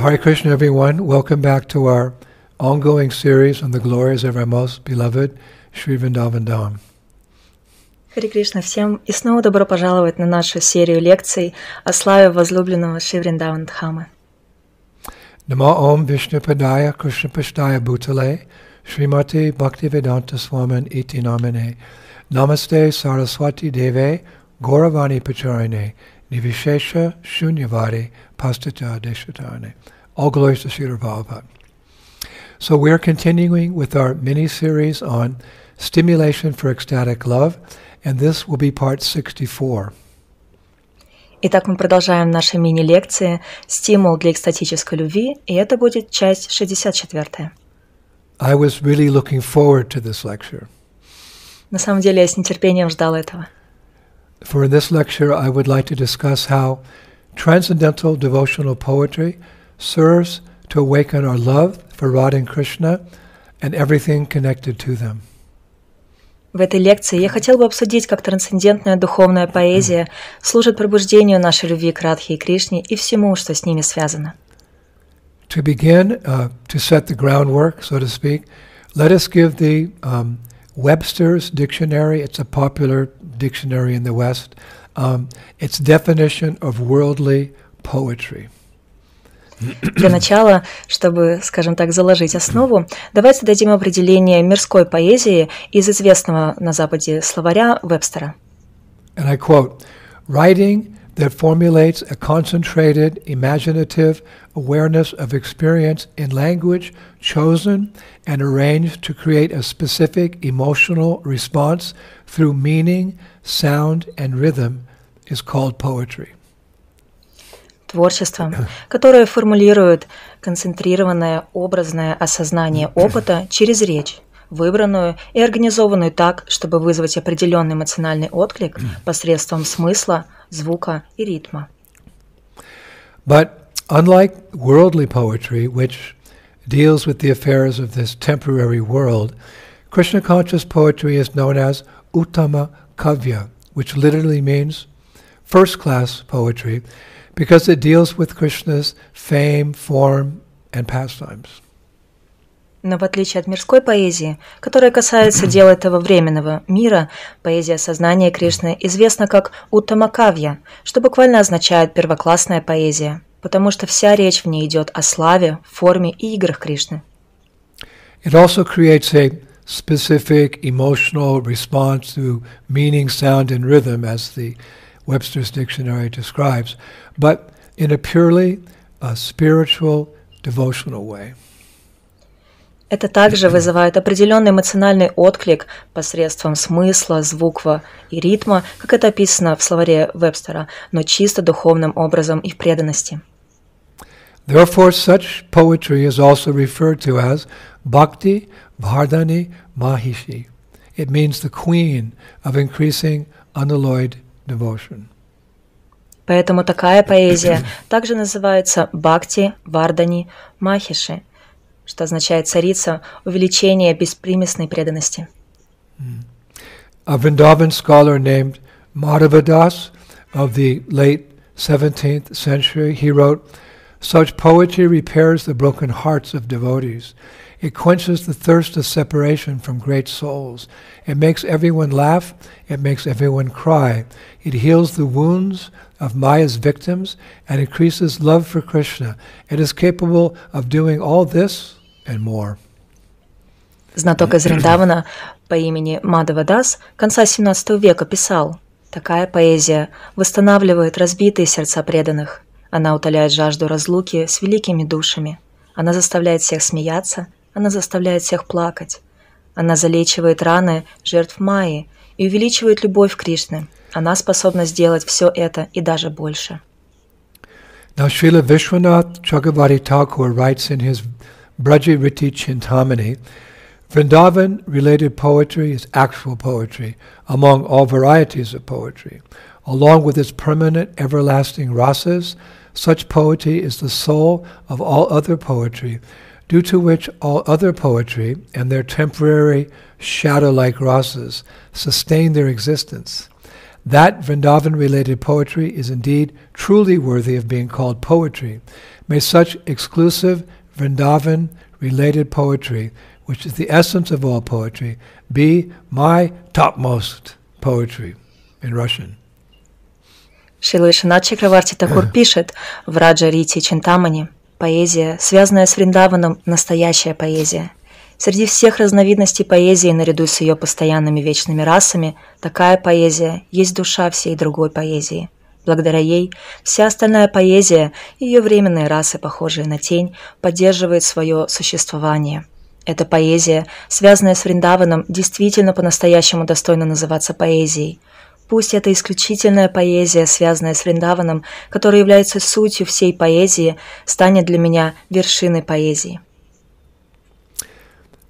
Hare Krishna, everyone. Welcome back to our ongoing series on the glories of our most beloved Sri Vrindavan Dham. Харе Кришна всем и снова добро пожаловать на нашу серию лекций о славе возлюбленного Шри Вриндаван Дхамы. Namo Om Vishnu Padaya Krishna Pashtaya Bhutale Srimati Bhaktivedanta Swamin Iti Namane Namaste Saraswati Deve Gauravani Pacharine Nivishesha Shunyavadi Pastita Deshatane. All glories to Srila Prabhupada. So we're continuing with our mini-series on stimulation for ecstatic love, and this will be part 64. Итак, мы продолжаем наши мини-лекции «Стимул для экстатической любви», и это будет часть 64. I was really looking forward to this lecture. На самом деле я с нетерпением ждал этого. For in this lecture, I would like to discuss how transcendental devotional poetry serves to awaken our love for Radha and Krishna and everything connected to them. В этой лекции я хотел бы обсудить, как трансцендентная духовная поэзия служит пробуждению нашей любви к Радхе и Кришне и всему, что с ними связано. To begin, uh, to set the groundwork, so to speak, let us give the um, Webster's dictionary, it's a popular dictionary in the West, um, its definition of worldly poetry. Для начала, чтобы, скажем так, заложить основу, давайте дадим определение мирской поэзии из известного на Западе словаря Вебстера. And I quote, writing that formulates a concentrated, imaginative awareness of experience in language chosen and arranged to create a specific emotional response through meaning, sound, and rhythm is called poetry. Творчество, которое формулирует концентрированное образное осознание опыта через речь, выбранную и организованную так, чтобы вызвать определенный эмоциональный отклик посредством смысла, звука и ритма. But unlike worldly poetry, which deals with the affairs of this temporary world, Krishna conscious poetry is known as Uttama Kavya, which literally means first class poetry, because it deals with Krishna's fame, form, and pastimes. Но в отличие от мирской поэзии, которая касается дел этого временного мира, поэзия сознания Кришны известна как Уттамакавья, что буквально означает первоклассная поэзия, потому что вся речь в ней идет о славе, форме и играх Кришны. It also creates a specific emotional response through meaning, sound, and rhythm, as the Webster's Dictionary describes, but in a purely uh, spiritual, devotional way. Это также вызывает определенный эмоциональный отклик посредством смысла, звуква и ритма, как это описано в словаре Вебстера, но чисто духовным образом и в преданности. Therefore, such poetry is also referred to as Bhakti Vardhani Mahishi. It means the queen of increasing unalloyed devotion. Поэтому такая поэзия также называется Бхакти Вардани Махиши, что означает царица увеличения беспримесной преданности. A Vrindavan scholar named Madhavadas of the late 17th century, he wrote, Such poetry repairs the broken hearts of devotees. It quenches the thirst of separation from great souls. It makes everyone laugh. It makes everyone cry. It heals the wounds of Maya's victims and increases love for Krishna. It is capable of doing all this and more. Знаток из Риндавана по имени Мадава Дас конца XVII века писал «Такая поэзия восстанавливает разбитые сердца преданных. Она утоляет жажду разлуки с великими душами. Она заставляет всех смеяться, она заставляет всех плакать. Она залечивает раны жертв Майи и увеличивает любовь к Кришне. Она способна сделать все это и даже больше. Now, Srila Vishwanath Chakravarti Thakur writes in his Brajariti Chintamani, Vrindavan related poetry is actual poetry among all varieties of poetry. Along with its permanent, everlasting rasas, such poetry is the soul of all other poetry, due to which all other poetry and their temporary shadow like rasas sustain their existence. That Vrindavan related poetry is indeed truly worthy of being called poetry, May such exclusive Vrindavan related poetry, which is the essence of all poetry, be my topmost poetry in Russian. Шила Чакраварти Такур пишет в Раджа Рити Чинтамани, поэзия, связанная с Вриндаваном, настоящая поэзия. Среди всех разновидностей поэзии, наряду с ее постоянными вечными расами, такая поэзия есть душа всей другой поэзии. Благодаря ей вся остальная поэзия и ее временные расы, похожие на тень, поддерживает свое существование. Эта поэзия, связанная с Вриндаваном, действительно по-настоящему достойна называться поэзией – Пусть это исключительная поэзия, связанная с Вриндаваном, которая является сутью всей поэзии, станет для меня вершиной поэзии.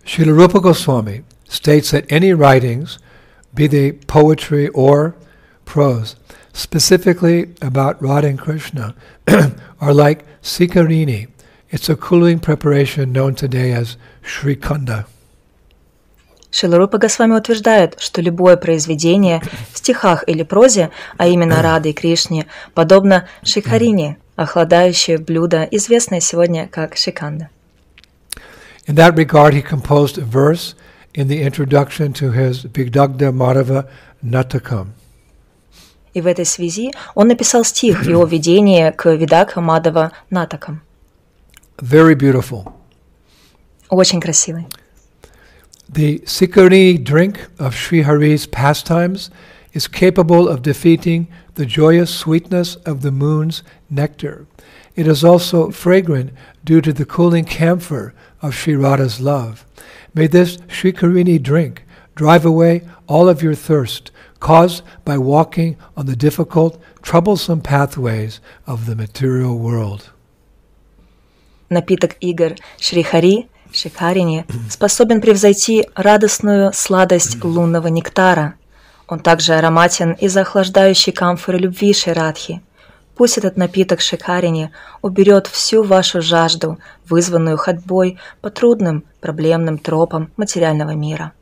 Srila Rupa Goswami states that any writings, be they poetry or prose, specifically about Radha and Krishna, are like sikarini. It's a cooling preparation known today as Shrikanda. Шиларупа Госвами утверждает, что любое произведение в стихах или прозе, а именно Рады и Кришне, подобно шикарине, охладающее блюдо, известное сегодня как шиканда. In that regard, he composed a verse in the introduction to his Vigdagda Madhava Natakam. И в этой связи он написал стих в его введении к Видака Мадава Натакам. Very beautiful. Очень красивый. The Sikari drink of Sri Hari's pastimes is capable of defeating the joyous sweetness of the moon's nectar. It is also fragrant due to the cooling camphor of Sri Radha's love. May this Srikarini drink drive away all of your thirst caused by walking on the difficult, troublesome pathways of the material world. Напиток игр Шри Хари Шикарине способен превзойти радостную сладость лунного нектара. Он также ароматен из-за охлаждающей камфоры любви Ширадхи. Пусть этот напиток Шикарине уберет всю вашу жажду, вызванную ходьбой по трудным, проблемным тропам материального мира.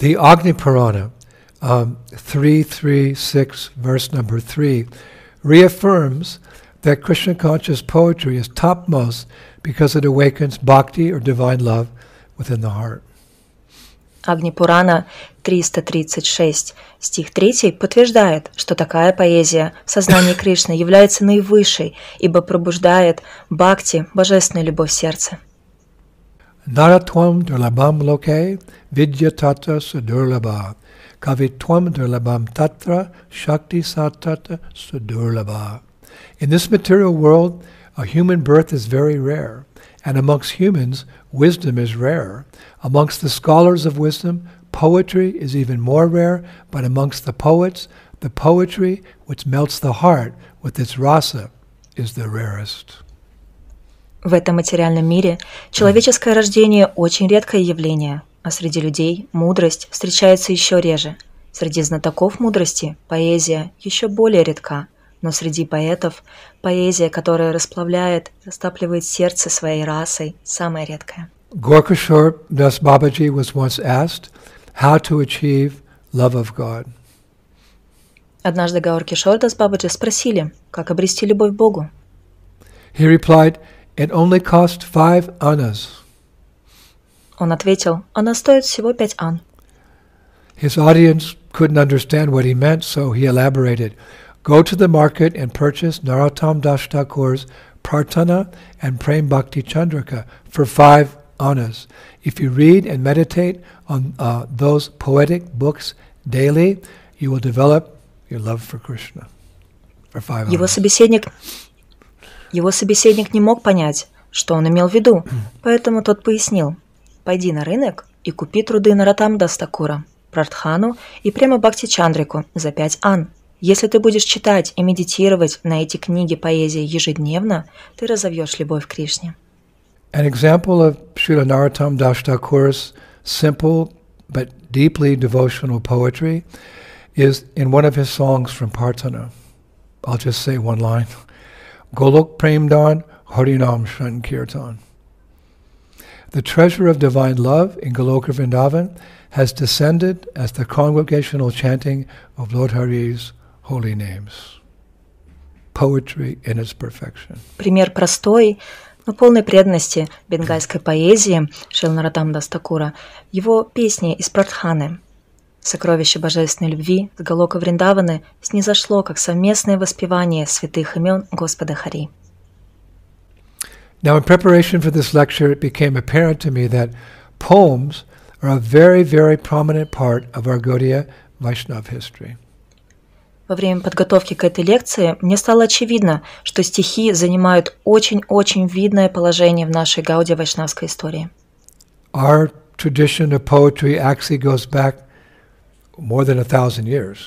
The Agni Purana, um, 336, verse number 3, reaffirms that Krishna conscious poetry is topmost because it awakens bhakti or divine love within the heart. Агни Пурана 336, стих 3 подтверждает, что такая поэзия в сознании Кришны является наивысшей, ибо пробуждает бхакти, божественную любовь в сердце. Naratvam durlabam loke vidya tatra sudurlabha kavitvam durlabam tatra shakti satata sudurlabha. In this material world, A human birth is very rare, and amongst humans, wisdom is rare. Amongst the scholars of wisdom, poetry is even more rare, but amongst the poets, the poetry which melts the heart with its rasa is the rarest. В этом материальном мире человеческое рождение очень редкое явление, а среди людей мудрость встречается еще реже. Среди знатоков мудрости поэзия еще более редка – но среди поэтов поэзия, которая расплавляет, растапливает сердце своей расой, самая редкая. Gorkashore Das Babaji was once asked how to achieve love of God. Однажды Гауркишор Дас Бабаджи спросили, как обрести любовь к Богу. He replied, it only cost five annas. Он ответил, она стоит всего пять ан. His audience couldn't understand what he meant, so he elaborated. Go to the market and purchase Narottam Das Thakur's Prarthana and Prem Bhakti Chandrika for five annas. If you read and meditate on uh, those poetic books daily, you will develop your love for Krishna. For five его собеседник, его собеседник не мог понять, что он имел в виду, поэтому тот пояснил. Пойди на рынок и купи труды Наратам Дастакура, Пратхану и Према Бхакти Чандрику за пять ан. Если ты будешь читать и медитировать на эти книги поэзии ежедневно, ты разовьешь любовь к Кришне. An example of Srila Narottam Das simple but deeply devotional poetry is in one of his songs from Partana. I'll just say one line. Golok Premdan Harinam Shankirtan. The treasure of divine love in Goloka Vrindavan has descended as the congregational chanting of Lord Hari's holy names. poetry in its perfection. Пример простой, но полной преданности бенгальской поэзии Шилнаратам Дастакура, его песни из Пратханы. Сокровище божественной любви с Галока Вриндаваны снизошло как совместное воспевание святых имен Господа Хари. Now, in preparation for this lecture, it became apparent to me that poems are a very, very prominent part of our Gaudiya Vaishnav history. Во время подготовки к этой лекции мне стало очевидно, что стихи занимают очень-очень видное положение в нашей Гауди Вайшнавской истории. Our tradition of poetry actually goes back more than a thousand years.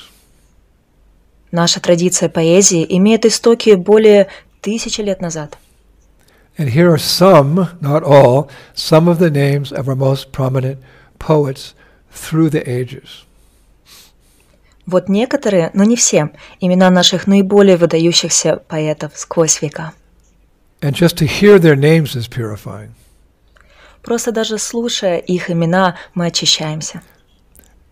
Наша традиция поэзии имеет истоки более тысячи лет назад. And here are some, not all, some of the names of our most prominent poets through the ages. Вот некоторые, но не все, имена наших наиболее выдающихся поэтов сквозь века. And just to hear their names is purifying. Просто даже слушая их имена, мы очищаемся.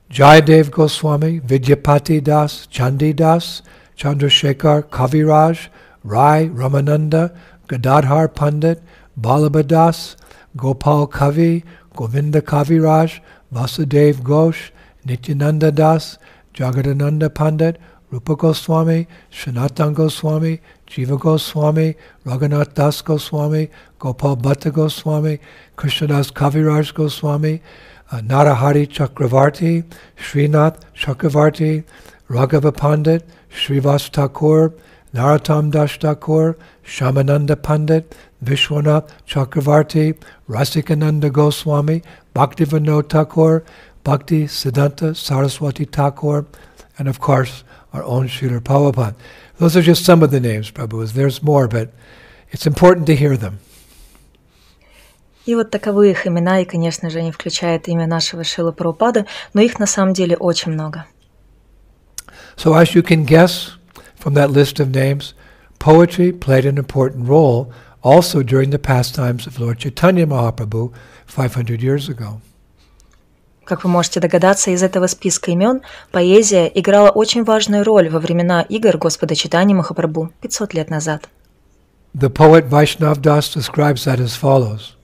Jayadev Goswami, Vidyapati Das, Chandi Das, Chandrasekhar Kaviraj, Rai Ramananda, Gadadhar Pandit, Balaba Das, Gopal Kavi, Govinda Kaviraj, Vasudev Ghosh, Nityananda Das, Jagadananda Pandit, Rupa Goswami, Sanatan Goswami, Jiva Goswami, Raghunath Das Goswami, Gopal Bhatta Goswami, Krishnadas Kaviraj Goswami, uh, Narahari Chakravarti, Srinath Chakravarti, Raghava Pandit, Srivas Thakur, Narottam Das Thakur, Shamananda Pandit, Vishwanath Chakravarti, Rasikananda Goswami, Bhaktivinoda Thakur, Bhakti Siddhanta Saraswati Thakur, and of course our own Srila Prabhupada. Those are just some of the names, Prabhu. There's more, but it's important to hear them. И вот таковы их имена, и, конечно же, они включают имя нашего Шила Прабхупады, но их на самом деле очень много. So as you can guess from that list of names, poetry played an important role also during the pastimes of Lord Chaitanya Mahaprabhu 500 years ago. Как вы можете догадаться из этого списка имен, поэзия играла очень важную роль во времена игр Господа Читания Махапрабху 500 лет назад. The poet Vaishnav Das describes that as follows.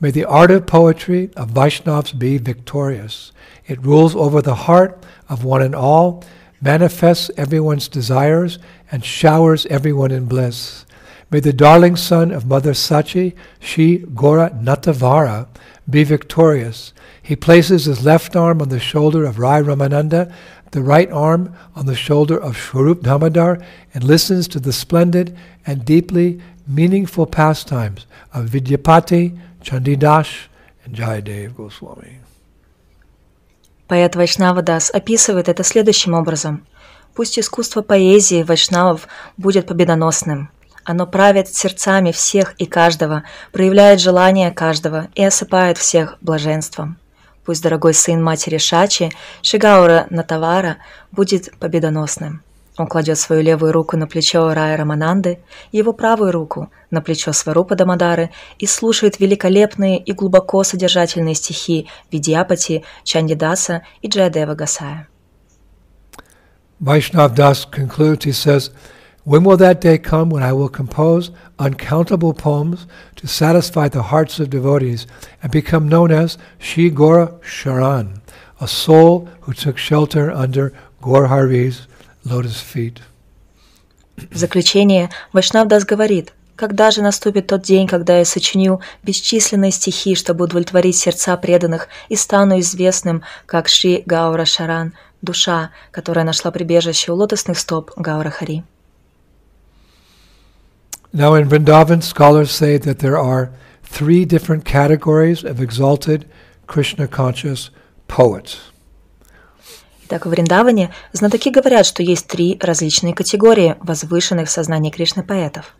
May the art of poetry of Vaishnavas be victorious. It rules over the heart of one and all, manifests everyone's desires, and showers everyone in bliss. May the darling son of Mother Sachi, Shri Gora Natavara, be victorious. He places his left arm on the shoulder of Rai Ramananda, the right arm on the shoulder of Shwarup Damodar, and listens to the splendid and deeply meaningful pastimes of Vidyapati, Chandidash, and Jayadev Goswami. Поэт Вайшнава Дас описывает это следующим образом. Пусть искусство поэзии вайшнавов будет победоносным. Оно правит сердцами всех и каждого, проявляет желание каждого и осыпает всех блаженством. Пусть дорогой сын матери Шачи, Шигаура Натавара, будет победоносным. Он кладет свою левую руку на плечо Рая Рамананды, его правую руку на плечо Сварупа Дамадары и слушает великолепные и глубоко содержательные стихи Видьяпати, Чандидаса и Джаядева Гасая. Vaishnav Das concludes, he says, When will that day come when I will compose uncountable poems to satisfy the hearts of devotees and become known as Shri Gora Sharan, a soul who took shelter under Gaur Hari's lotus feet? В заключение Вайшнав Дас говорит, когда же наступит тот день, когда я сочиню бесчисленные стихи, чтобы удовлетворить сердца преданных и стану известным, как Шри Гаура Шаран, душа, которая нашла прибежище у лотосных стоп Гаура Хари. Now, in Vrindavan, scholars say that there are three different categories of exalted Krishna conscious poets. Так в Вриндаване знатоки говорят, что есть три различные категории возвышенных в сознании Кришны поэтов.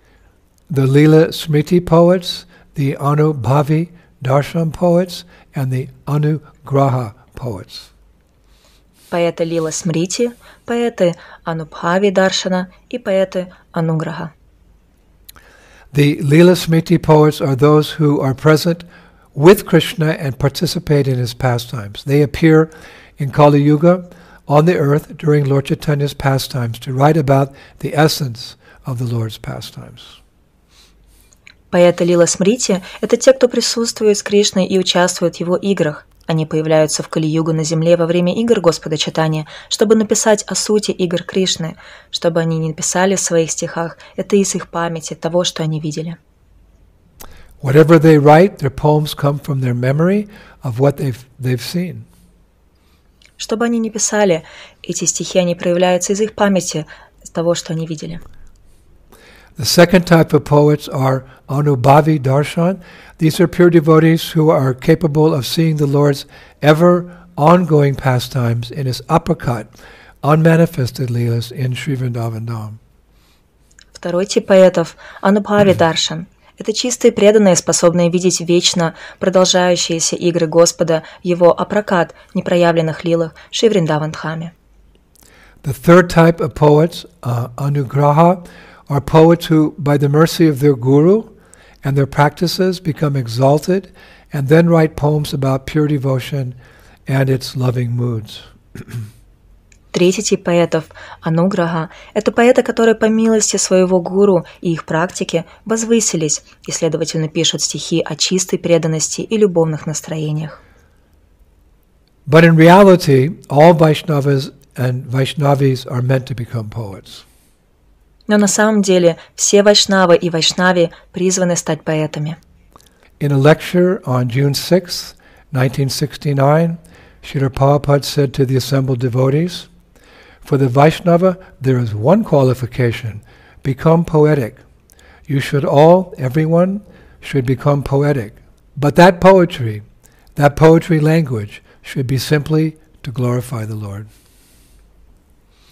The Lila Smriti poets, the Anubhavi Darshan poets, and the Anugraha poets. Поэты Лила Смрити, поэты Анубхави Даршана и поэты Ануграха. The Lila Smriti poets are those who are present with Krishna and participate in his pastimes. They appear in Kali Yuga on the earth during Lord Chaitanya's pastimes to write about the essence of the Lord's pastimes. Поэты Лила Смрити – это те, кто присутствует с Кришной и участвует в его играх. Они появляются в Кали-югу на земле во время игр Господа Читания, чтобы написать о сути игр Кришны, чтобы они не написали в своих стихах, это из их памяти, того, что они видели. Whatever they write, their poems come from their memory of what they've, they've seen. Что бы они ни писали, эти стихи, они проявляются из их памяти, из того, что они видели. The second type of poets are Anubhavi Darshan. These are pure devotees who are capable of seeing the Lord's ever ongoing pastimes in his uppercut, unmanifested leelas in Sri Vrindavan Dham. Второй тип поэтов – Анубхави Даршан. Это чистые преданные, способные видеть вечно продолжающиеся игры Господа, его апрокат непроявленных лилах Шри. The third type of poets, uh, Anugraha, are poets who, by the mercy of their guru and their practices, become exalted and then write poems about pure devotion and its loving moods. Третий тип поэтов – ануграха – это поэты, которые по милости своего гуру и их практики возвысились и, следовательно, пишут стихи о чистой преданности и любовных настроениях. But in reality, all Vaishnavas and Vaishnavis are meant to become poets. Но на самом деле все вайшнавы и вайшнави призваны стать поэтами. In a lecture on June 6, 1969, Srila Prabhupada said to the assembled devotees, For the Vaishnava, there is one qualification become poetic. You should all, everyone, should become poetic. But that poetry, that poetry language, should be simply to glorify the Lord.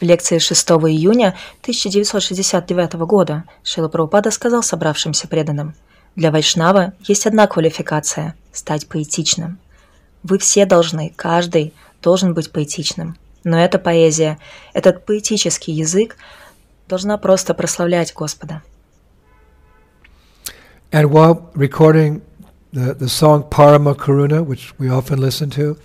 В лекции 6 июня 1969 года Шила Прабхупада сказал собравшимся преданным, «Для вайшнава есть одна квалификация – стать поэтичным. Вы все должны, каждый должен быть поэтичным. Но эта поэзия, этот поэтический язык должна просто прославлять Господа». And while recording the, the song Parama Karuna, which we often listen to,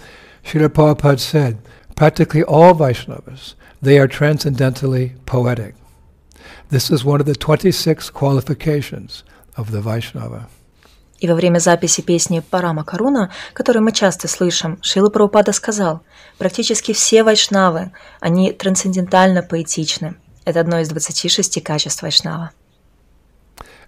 Srila Prabhupada said, practically all Vaishnavas, they are transcendentally poetic. This is one of the 26 qualifications of the Vaishnava. И во время записи песни «Парама Каруна», которую мы часто слышим, Шила Прабхупада сказал, практически все вайшнавы, они трансцендентально поэтичны. Это одно из 26 качеств вайшнава.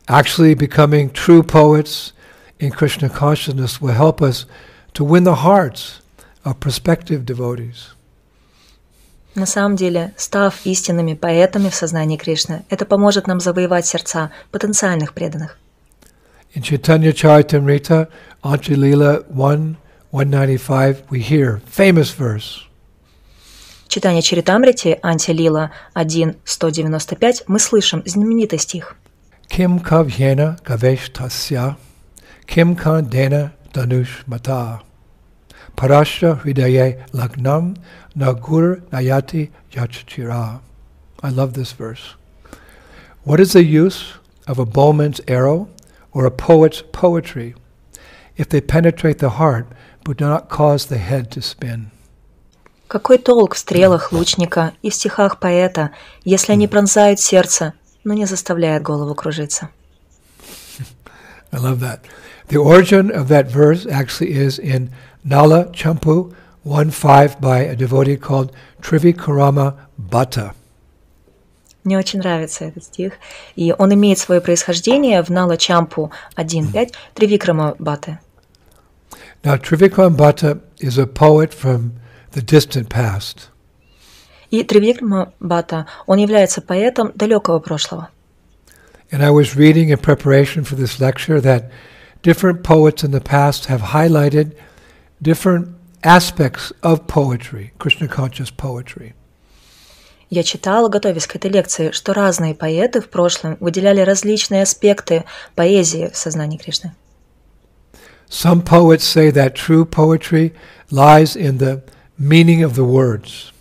Actually, becoming true poets in Krishna consciousness will help us to win the hearts of prospective devotees. На самом деле, став истинными поэтами в сознании Кришны, это поможет нам завоевать сердца потенциальных преданных. In Chaitanya Charitamrita, Anjalila 1, 195, we hear famous verse. Читание Чаритамрити, Антилила 1, 195, мы слышим знаменитый стих. Kim kavhyena kavesh tasya, kim kandena danush mata. Parashra hridaye lagnam nagur nayati yachchira. I love this verse. What is the use of a bowman's arrow or a poet's poetry if they penetrate the heart but do not cause the head to spin? Какой толк в стрелах лучника и в стихах поэта, если они пронзают сердце, но не заставляют голову кружиться? I love that. The origin of that verse actually is in Nala Champu 1.5 by a devotee called Trivikrama Bhatta. Мне очень нравится этот стих, и он имеет свое происхождение в Нала Чампу 1.5 Тривикрама Бхатты. Now, Trivikram Bhatta is a poet from the distant past. И Тривикрама Бхатта, он является поэтом далекого прошлого. And I was reading in preparation for this lecture that different poets in the past have highlighted different aspects of poetry, Krishna conscious poetry. Я читала, готовясь к этой лекции, что разные поэты в прошлом выделяли различные аспекты поэзии в сознании Кришны. Some poets say that true poetry lies in the meaning of the words.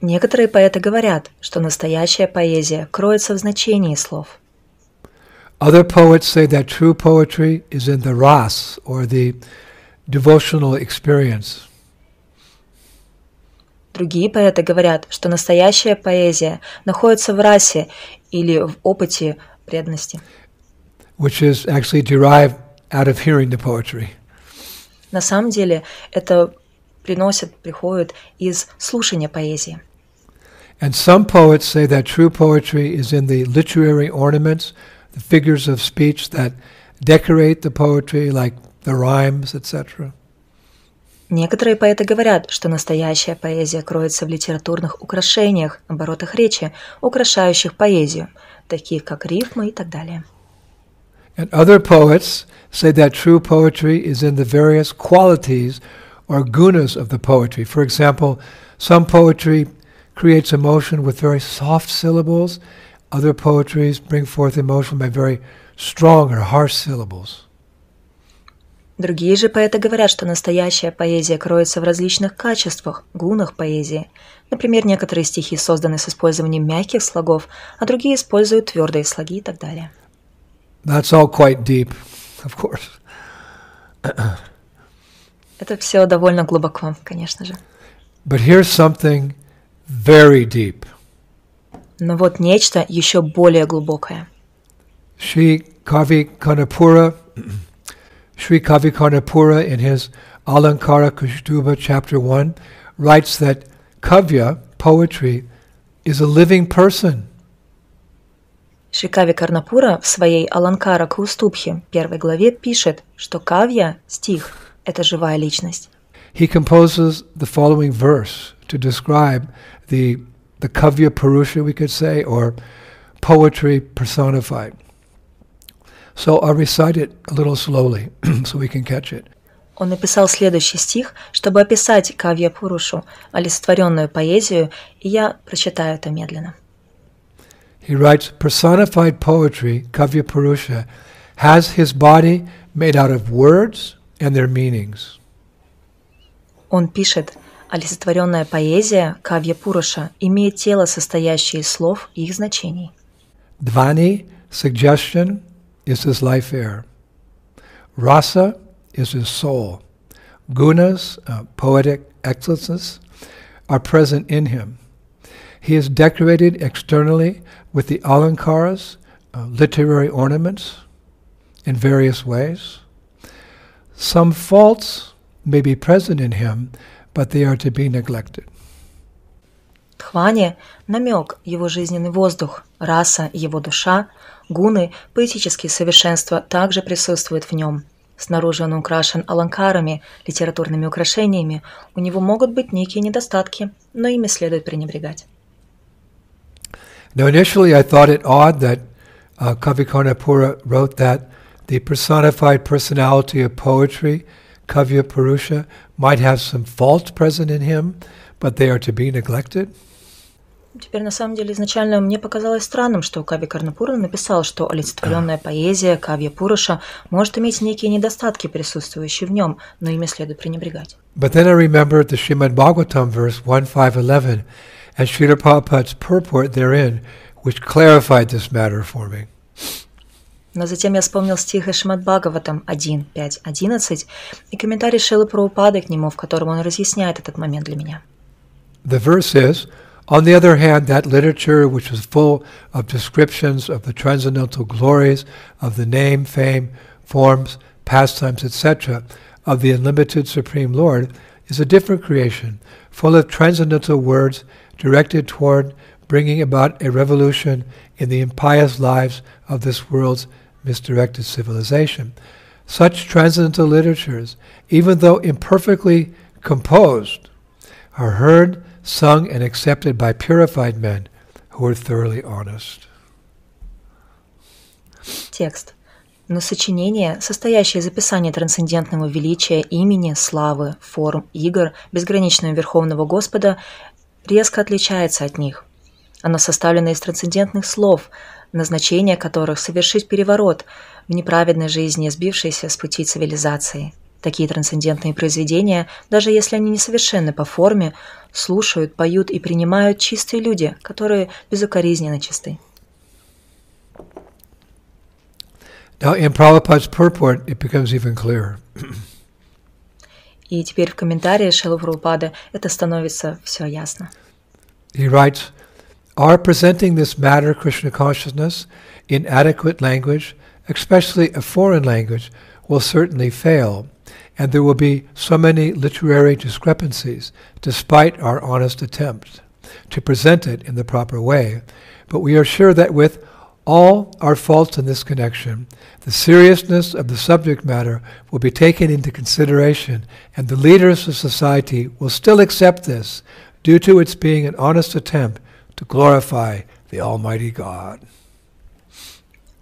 Некоторые поэты говорят, что настоящая поэзия кроется в значении слов. Other poets say that true poetry is in the ras, or the devotional experience. Другие поэты говорят, что настоящая поэзия находится в расе или в опыте преданности, which is actually derived out of hearing the poetry. на самом деле это приносит, приходит из слушания поэзии. And some poets say that true poetry is in the literary ornaments, the figures of speech that decorate the poetry, like the rhymes, etc. Некоторые поэты говорят, что настоящая поэзия кроется в литературных украшениях, оборотах речи, украшающих поэзию, таких как рифмы и так далее. And other poets say that true poetry is in the various qualities or gunas of the poetry. For example, some poetry creates emotion with very soft syllables, other poetries bring forth emotion by very strong or harsh syllables. Другие же поэты говорят, что настоящая поэзия кроется в различных качествах, гунах поэзии. Например, некоторые стихи созданы с использованием мягких слогов, а другие используют твердые слоги и так далее. That's all quite deep, of course. Это все довольно глубоко, конечно же. But here's something very deep. Но вот нечто еще более глубокое. Sri Kavi Kanapura, Sri Kavi Kanapura in his Alankara Kushtuba chapter 1 writes that kavya, poetry, is a living person. Шикави Карнапура в своей Аланкара Каустубхе первой главе пишет, что кавья, стих, это живая личность. He composes the following verse to describe the, the kavya purusha, we could say, or poetry personified. So I'll recite it a little slowly so we can catch it. Он написал следующий стих, чтобы описать кавья Пурушу, олицетворенную поэзию, и я прочитаю это медленно. He writes, personified poetry, Kavya Purusha, has his body made out of words and their meanings. Он пишет, олицетворенная поэзия Кавья Пуруша имеет тело, состоящее из слов и их значений. Dvani, suggestion, is his life air. Rasa is his soul. Gunas, uh, poetic excellences, are present in him. He is decorated externally with the alankaras, uh, literary ornaments, in various ways. Some faults may be present in him, but they are to be neglected. Тхвани – намек, его жизненный воздух, раса – его душа, гуны – поэтические совершенства также присутствуют в нем. Снаружи он украшен аланкарами, литературными украшениями, у него могут быть некие недостатки, но ими следует пренебрегать. Now, initially, I thought it odd that uh, Kavi Karnapura wrote that the personified personality of poetry, Kavya Purusha, might have some faults present in him, but they are to be neglected. Теперь, на самом деле, изначально мне показалось странным, что Кави Карнапура написал, что олицетворенная поэзия Кавья Пуруша может иметь некие недостатки, присутствующие в нем, но ими следует пренебрегать. But then I remembered the Srimad Bhagavatam verse 1.5.11 and Srila Prabhupada's purport therein, which clarified this matter for me. Но затем я вспомнил стих из Шмат Бхагаватам 1, 5, 11 и комментарий Шилы Прабхупады к нему, в котором он разъясняет этот момент для меня. The verse is, On the other hand, that literature which was full of descriptions of the transcendental glories of the name, fame, forms, pastimes, etc., of the unlimited Supreme Lord, is a different creation, full of transcendental words directed toward bringing about a revolution in the impious lives of this world's misdirected civilization. Such transcendental literatures, even though imperfectly composed, are heard sung and accepted by purified men who are thoroughly honest. Текст. Но сочинение, состоящее из описания трансцендентного величия имени, славы, форм, игр, безграничного Верховного Господа, резко отличается от них. Оно составлено из трансцендентных слов, назначение которых – совершить переворот в неправедной жизни, сбившейся с пути цивилизации – Такие трансцендентные произведения, даже если они несовершенны по форме, слушают, поют и принимают чистые люди, которые безукоризненно чисты. Now, in Prabhupada's purport, it becomes even clearer. И теперь в комментарии Шилы Прабхупады это становится все ясно. He writes, Our presenting this matter, Krishna consciousness, in adequate language, especially a foreign language, will certainly fail, and there will be so many literary discrepancies, despite our honest attempt to present it in the proper way. But we are sure that with all our faults in this connection, the seriousness of the subject matter will be taken into consideration, and the leaders of society will still accept this due to its being an honest attempt to glorify the Almighty God.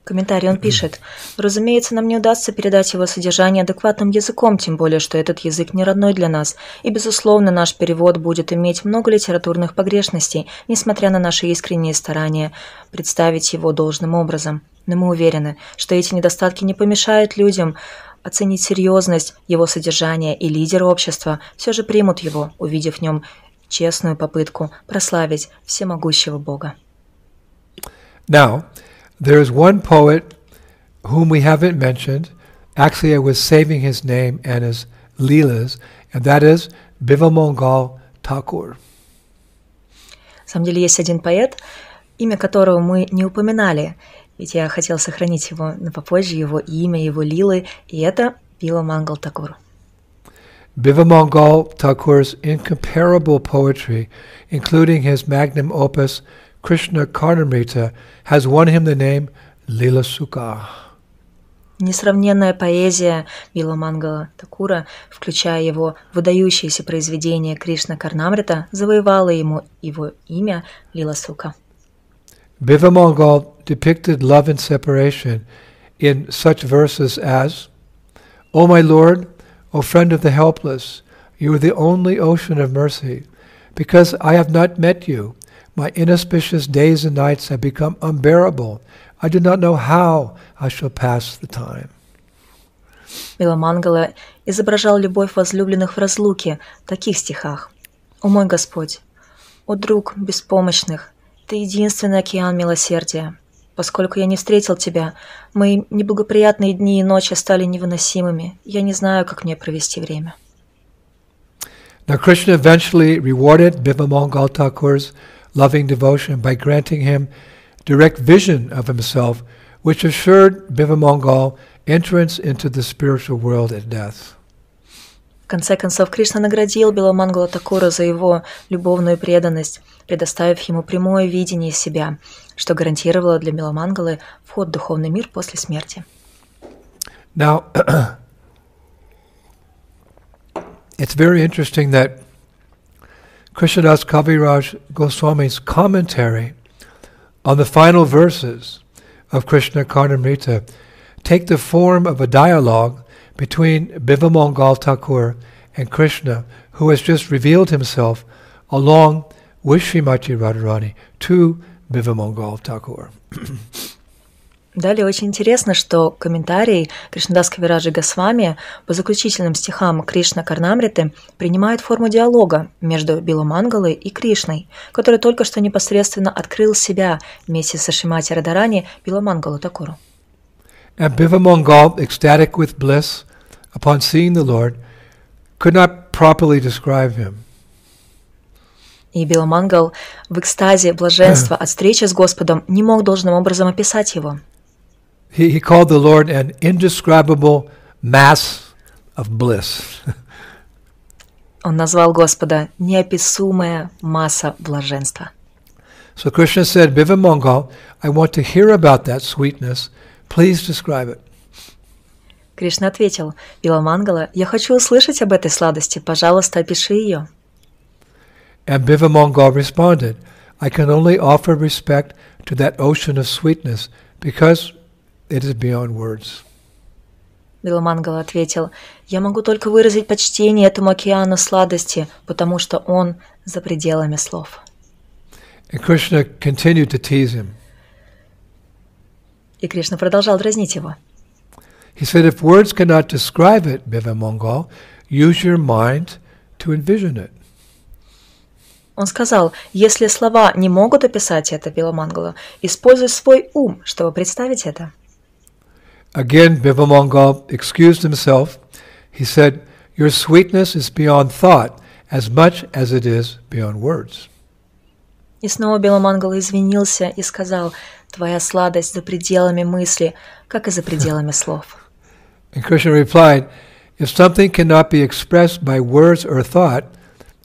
Комментарий он пишет. Разумеется, нам не удастся передать его содержание адекватным языком, тем более, что этот язык не родной для нас. И, безусловно, наш перевод будет иметь много литературных погрешностей, несмотря на наши искренние старания представить его должным образом. Но мы уверены, что эти недостатки не помешают людям оценить серьезность его содержания, и лидеры общества все же примут его, увидев в нем честную попытку прославить всемогущего Бога. Now, there is one poet whom we haven't mentioned. Actually, I was saving his name and his Leelas, and that is Bivamongal Thakur. На самом деле есть один поэт, имя которого мы не упоминали, ведь я хотел сохранить его на попозже, его имя, его лилы, и это Била Мангал Такур. Bivamangal Thakur's incomparable poetry, including his magnum opus Krishna Karnamrita, has won him the name Lila Sukha. Несравненная поэзия Била Мангала Такура, включая его выдающееся произведение Кришна Карнамрита, завоевала ему его имя Лила Сука. Bivamangal depicted love and separation in such verses as, O my Lord, O friend of the helpless, you are the only ocean of mercy. Because I have not met you, my inauspicious days and nights have become unbearable. I do not know how I shall pass the time. Миломангала изображал любовь возлюбленных в разлуке в таких стихах. «О мой Господь! О друг беспомощных! Ты единственный океан милосердия! Поскольку я не встретил тебя, мои неблагоприятные дни и ночи стали невыносимыми. Я не знаю, как мне провести время. Now Krishna eventually rewarded Bivamangal Thakur's loving devotion by granting him direct vision of himself, which assured Bivamangal entrance into the spiritual world at death. В конце концов, Кришна наградил Биламангала Такура за его любовную преданность, предоставив ему прямое видение себя, что гарантировало для Биламангалы вход в духовный мир после смерти. Now, it's very interesting that Krishnadas Kaviraj Goswami's commentary on the final verses of Krishna Karnamrita take the form of a dialogue between Bivamangal Thakur and Krishna, who has just revealed himself along with Srimati Radharani to Bivamangal Thakur. Далее очень интересно, что комментарий Кришнадас Кавираджи Госвами по заключительным стихам Кришна Карнамриты принимает форму диалога между Биламангалой и Кришной, который только что непосредственно открыл себя вместе со Шимати Радарани Биламангалу Такуру. And Bivamangal, ecstatic with bliss upon seeing the Lord, could not properly describe him. И Биламангал в экстазе блаженства от встречи с Господом не мог должным образом описать его. He, he called the Lord an indescribable mass of bliss. Он назвал Господа неописуемая масса блаженства. So Krishna said, Bivamangal, I want to hear about that sweetness. Please describe it. Кришна ответил, Биламангала, я хочу услышать об этой сладости, пожалуйста, опиши ее. And Bivamangal responded, I can only offer respect to that ocean of sweetness because it is beyond words. Биламангала ответил, я могу только выразить почтение этому океану сладости, потому что он за пределами слов. And Krishna continued to tease him. И Кришна продолжал дразнить его. He said, if words cannot describe it, Bivamangal, use your mind to envision it. Он сказал, если слова не могут описать это, Биламангала, используй свой ум, чтобы представить это. Again, Bivamangal excused himself. He said, Your sweetness is beyond thought as much as it is beyond words. И снова Беломангал извинился и сказал, «Твоя сладость за пределами мысли, как и за пределами слов». And Krishna replied, If something cannot be expressed by words or thought,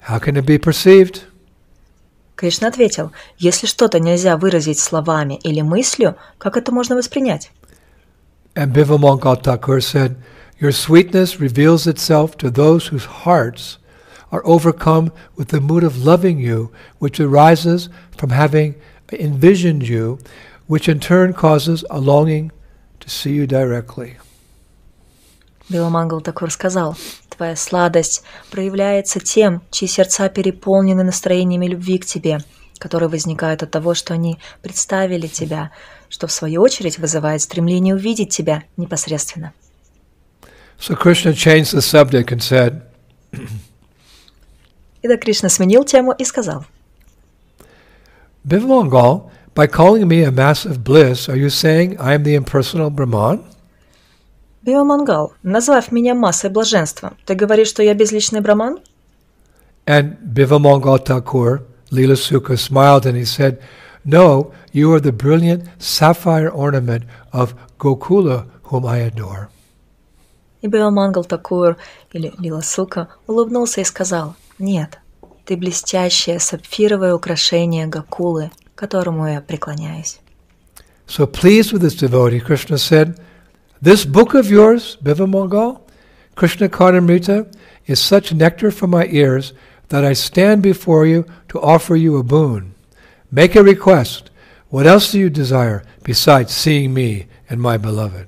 how can it be perceived? Кришна ответил, если что-то нельзя выразить словами или мыслью, как это можно воспринять? And Bivamangal Thakur said, Your sweetness reveals itself to those whose hearts are overcome with the mood of loving you, which arises from having envisioned you, which in turn causes a longing to see you directly. Биламангал Такур сказал, «Твоя сладость проявляется тем, чьи сердца переполнены настроениями любви к тебе, которые возникают от того, что они представили тебя, что в свою очередь вызывает стремление увидеть тебя непосредственно». So Krishna changed the subject and said, И Кришна сменил тему и сказал, Bivamangal, by calling me a massive bliss, are you saying I am the impersonal Brahman? Биомангал, назвав меня массой блаженства, ты говоришь, что я безличный браман? And Bivamangal Thakur, Lila Sukha, smiled and he said, No, you are the brilliant sapphire ornament of Gokula, whom I adore. И Биомангал Такур, или Лила Сука, улыбнулся и сказал, Нет, ты блестящее сапфировое украшение Гакулы, которому я преклоняюсь. So pleased with this devotee, Krishna said, This book of yours, Bivamangal, Krishna Karnamrita, is such nectar for my ears that I stand before you to offer you a boon. Make a request. What else do you desire besides seeing me and my beloved?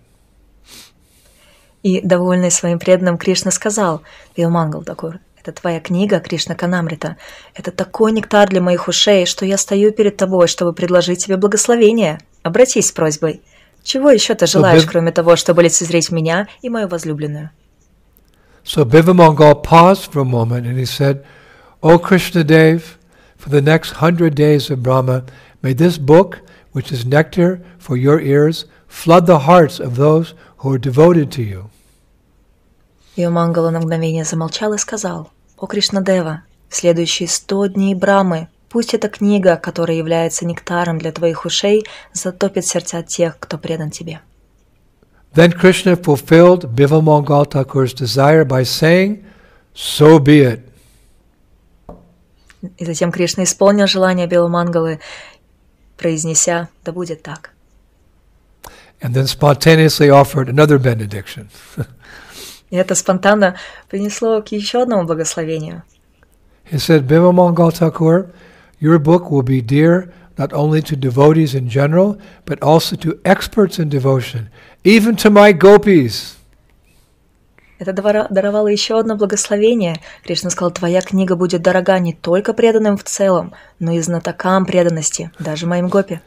И, довольный своим преданным, Кришна сказал, Биомангал Такур, это твоя книга, Кришна Канамрита. Это такой нектар для моих ушей, что я стою перед тобой, чтобы предложить тебе благословение. Обратись с просьбой. Чего еще ты желаешь, кроме того, чтобы лицезреть меня и мою возлюбленную? So Bivamangal paused for a moment and he said, O Krishna Dev, for the next hundred days of Brahma, may this book, which is nectar for your ears, flood the hearts of those who are devoted to you. Йомангала на мгновение замолчал и сказал, «О Кришнадева, в следующие сто дней Брамы Пусть эта книга, которая является нектаром для твоих ушей, затопит сердца тех, кто предан тебе. Then Krishna fulfilled Bivamangal Thakur's desire by saying, So be it. И затем Кришна исполнил желание Биламангалы, произнеся, да будет так. And then spontaneously offered another benediction. И это спонтанно принесло к еще одному благословению. He said, Bivamangal Thakur, your book will be dear not only to devotees in general, but also to experts in devotion, even to my gopis. Это даровало еще одно благословение. Кришна сказал, твоя книга будет дорога не только преданным в целом, но и знатокам преданности, даже моим гопи.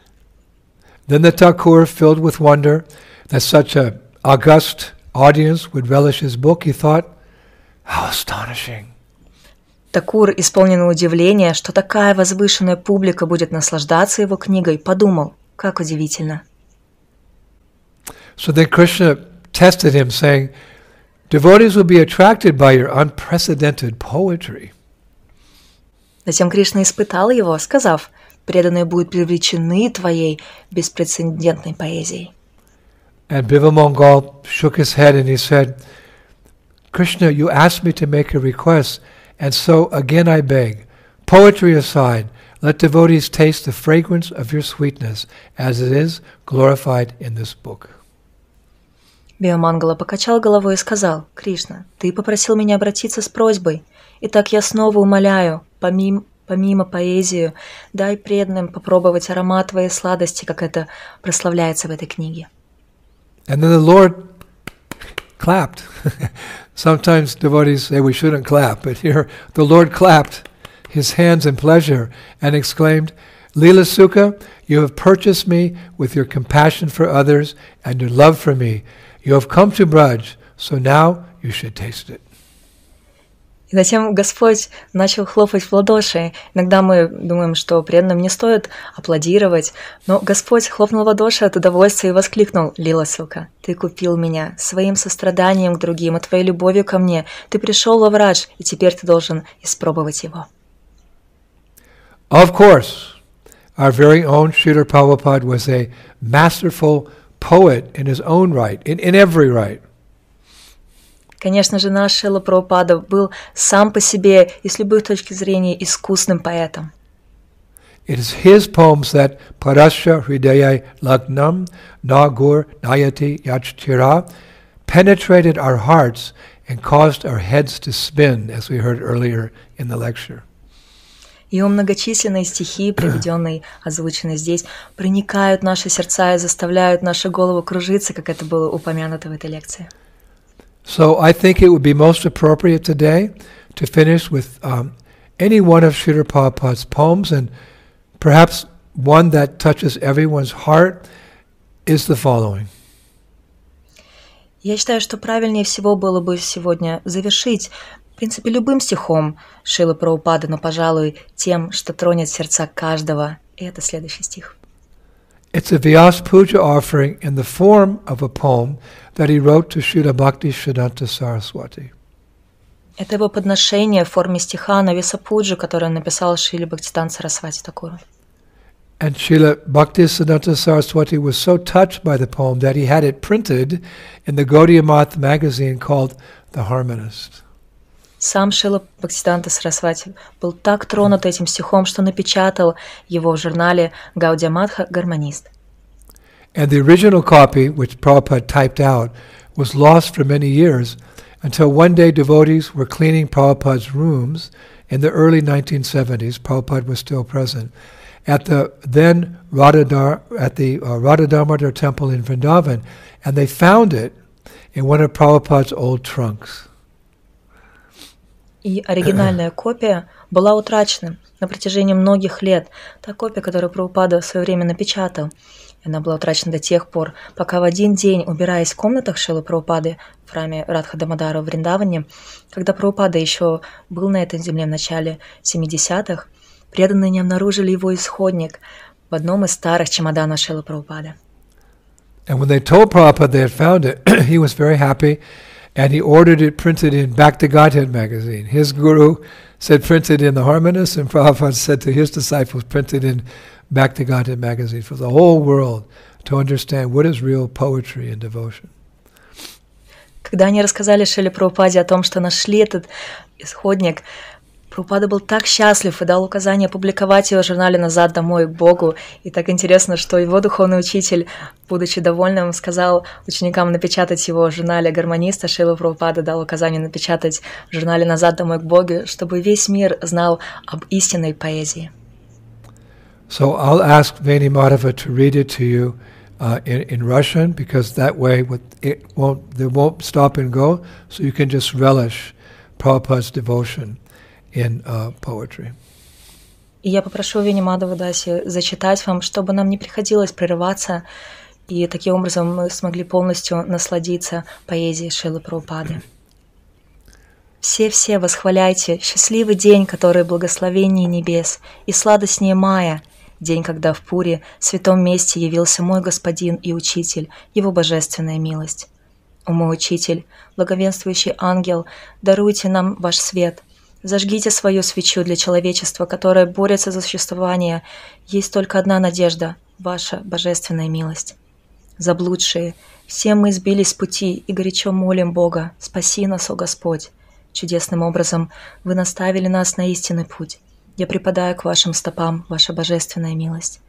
Then the Thakur, filled with wonder that such a august audience would relish his book, he thought, how astonishing. Такур, исполненный удивления, что такая возвышенная публика будет наслаждаться его книгой, подумал, как удивительно. So then Krishna tested him, saying, Devotees will be attracted by your unprecedented poetry. Затем Кришна испытал его, сказав, преданные будут привлечены твоей беспрецедентной поэзией. And Bivamangal shook his head and he said, Krishna, you asked me to make a request, And so again I beg, poetry aside, let devotees taste the fragrance of your sweetness as it is glorified in this book. Биомангала покачал головой и сказал, «Кришна, ты попросил меня обратиться с просьбой, и так я снова умоляю, помимо, помимо поэзию, дай преданным попробовать аромат твоей сладости, как это прославляется в этой книге». And then the Lord clapped. Sometimes devotees say we shouldn't clap, but here the Lord clapped his hands in pleasure and exclaimed, Lila Sukha, you have purchased me with your compassion for others and your love for me. You have come to Braj, so now you should taste it. И затем Господь начал хлопать в ладоши. Иногда мы думаем, что преданным не стоит аплодировать, но Господь хлопнул в ладоши от удовольствия и воскликнул, «Лила, сука, ты купил меня своим состраданием к другим и твоей любовью ко мне. Ты пришел во враж, и теперь ты должен испробовать его». Of course, Our very own Srila Prabhupada was a masterful poet in his own right, in, in every right. Конечно же, наш Шила Прабхупада был сам по себе и с любой точки зрения искусным поэтом. It is his poems that Parasya Hridaya Lagnam Nagur Nayati Yachchira penetrated our hearts and caused our heads to spin, as we heard earlier in the lecture. Его многочисленные стихи, приведенные, озвученные здесь, проникают в наши сердца и заставляют наши головы кружиться, как это было упомянуто в этой лекции. So I think it would be most appropriate today to finish with um, any one of Srila Prabhupada's poems, and perhaps one that touches everyone's heart is the following. Я считаю, что правильнее всего было бы сегодня завершить в принципе, любым стихом Шилы Праупады, но, пожалуй, тем, что тронет сердца каждого. И это следующий стих. It's a Vyas Puja offering in the form of a poem that he wrote to Srila Bhakti Siddhanta Saraswati. Это его подношение в форме стиха на Висапуджу, который он написал Шиле Бхактистан Сарасвати Такуру. And Srila Bhaktisiddhanta Saraswati was so touched by the poem that he had it printed in the Gaudiya Math magazine called The Harmonist. Сам Шила Бхактисиданта Сарасвати был так тронут этим стихом, что напечатал его в журнале Гаудия Мадха «Гармонист». And the original copy, which Prabhupada typed out, was lost for many years until one day devotees were cleaning Prabhupada's rooms in the early 1970s. Prabhupada was still present at the then Radhadar, at the uh, Radha temple in Vrindavan, and they found it in one of Prabhupada's old trunks. И оригинальная копия была утрачена на протяжении многих лет. Та копия, которую Прабхупада в свое время напечатал. Она была утрачена до тех пор, пока в один день, убираясь в комнатах Шилы Прабхупады в храме Радха Дамадара в Вриндаване, когда Прабхупада еще был на этой земле в начале 70-х, преданные не обнаружили его исходник в одном из старых чемоданов Шилы Прабхупады. And when they told Prabhupada they had found it, he was very happy and he ordered it printed in Back to Godhead magazine. His guru said printed in the Harmonist, and Prabhupada said to his disciples printed in Back to Godhead magazine for the whole world to understand what is real poetry and devotion. Когда они рассказали Шеле Прабхупаде о том, что нашли этот исходник, Прупада был так счастлив и дал указание публиковать его в журнале «Назад домой к Богу». И так интересно, что его духовный учитель, будучи довольным, сказал ученикам напечатать его в журнале гармониста. Шила Прабхупада дал указание напечатать в журнале «Назад домой к Богу», чтобы весь мир знал об истинной поэзии. So I'll ask Veni Madhava to read it to you uh, in, in Russian because that way it won't, they won't stop and go, so you can just relish Prabhupada's devotion. In uh, poetry. И я попрошу Вени Мадова Даси зачитать вам, чтобы нам не приходилось прерываться, и таким образом мы смогли полностью насладиться поэзией Шилы Прабхупады. Все-все восхваляйте счастливый день, который благословение небес, и сладостнее мая, день, когда в Пуре, святом месте явился мой господин и учитель, его божественная милость. О мой учитель, благовенствующий ангел, даруйте нам ваш свет, Зажгите свою свечу для человечества, которое борется за существование. Есть только одна надежда – ваша божественная милость. Заблудшие, все мы сбились с пути и горячо молим Бога, спаси нас, о Господь. Чудесным образом вы наставили нас на истинный путь. Я припадаю к вашим стопам, ваша божественная милость.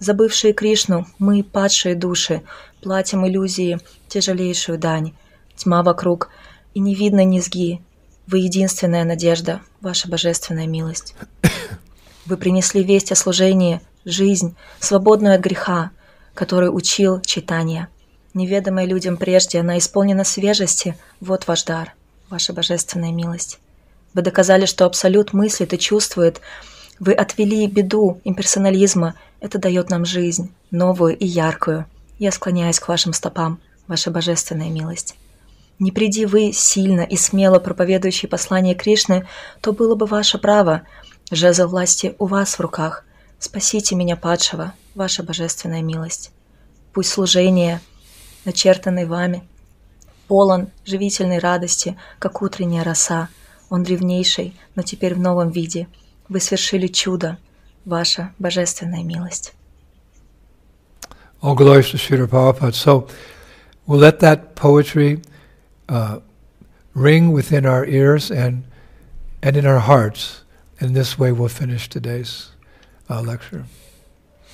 Забывшие Кришну, мы, падшие души, платим иллюзии, тяжелейшую дань. Тьма вокруг, и не видно низги, вы единственная надежда, ваша божественная милость. Вы принесли весть о служении, жизнь, свободную от греха, который учил читание. Неведомая людям прежде, она исполнена свежести. Вот ваш дар, ваша божественная милость. Вы доказали, что Абсолют мыслит и чувствует. Вы отвели беду имперсонализма. Это дает нам жизнь, новую и яркую. Я склоняюсь к вашим стопам, ваша божественная милость. Не приди вы сильно и смело проповедующий послание Кришны, то было бы ваше право. Жезл власти у вас в руках. Спасите меня, падшего, ваша божественная милость. Пусть служение, начертанное вами, полон живительной радости, как утренняя роса. Он древнейший, но теперь в новом виде. Вы свершили чудо. ваша божественная милость. All glories to Srila Prabhupada. So we'll let that poetry uh, ring within our ears and, and in our hearts. In this way we'll finish today's uh, lecture.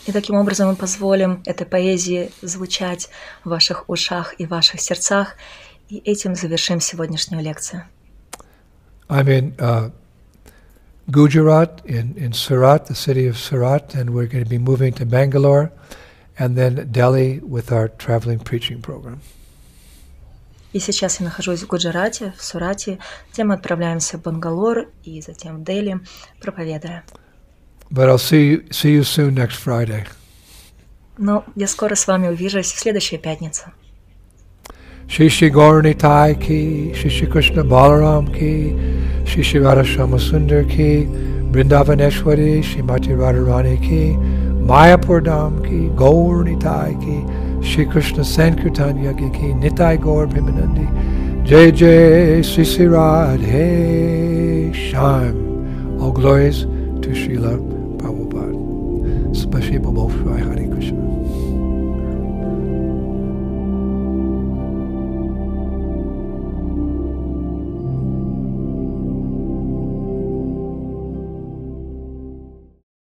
И таким образом мы позволим этой поэзии звучать в ваших ушах и ваших сердцах, и этим завершим сегодняшнюю лекцию. I'm in uh, Gujarat, in, in Surat, the city of Surat, and we're going to be moving to Bangalore and then Delhi with our traveling preaching program. И сейчас я нахожусь в Гуджарате, в Сурате, где мы отправляемся в Бангалор и затем в Дели, проповедуя. But I'll see you, see you soon next Friday. Но я скоро с вами увижусь в следующую пятницу. Shri Shri Gauranitai ki, Shri Shri Krishna Balaram ki, Shri Shri Radha Sundar ki, Vrindavaneshwari, Shri Mati Radharani ki, Mayapur Dham ki, Gauranitai ki, Shri Krishna Sankirtan Yagi ki, Nitai Gaur Pimanandi, Jai Jai Sri Sri Radhe Shyam. All glories to Srila Prabhupada. Spasibo Hare Krishna.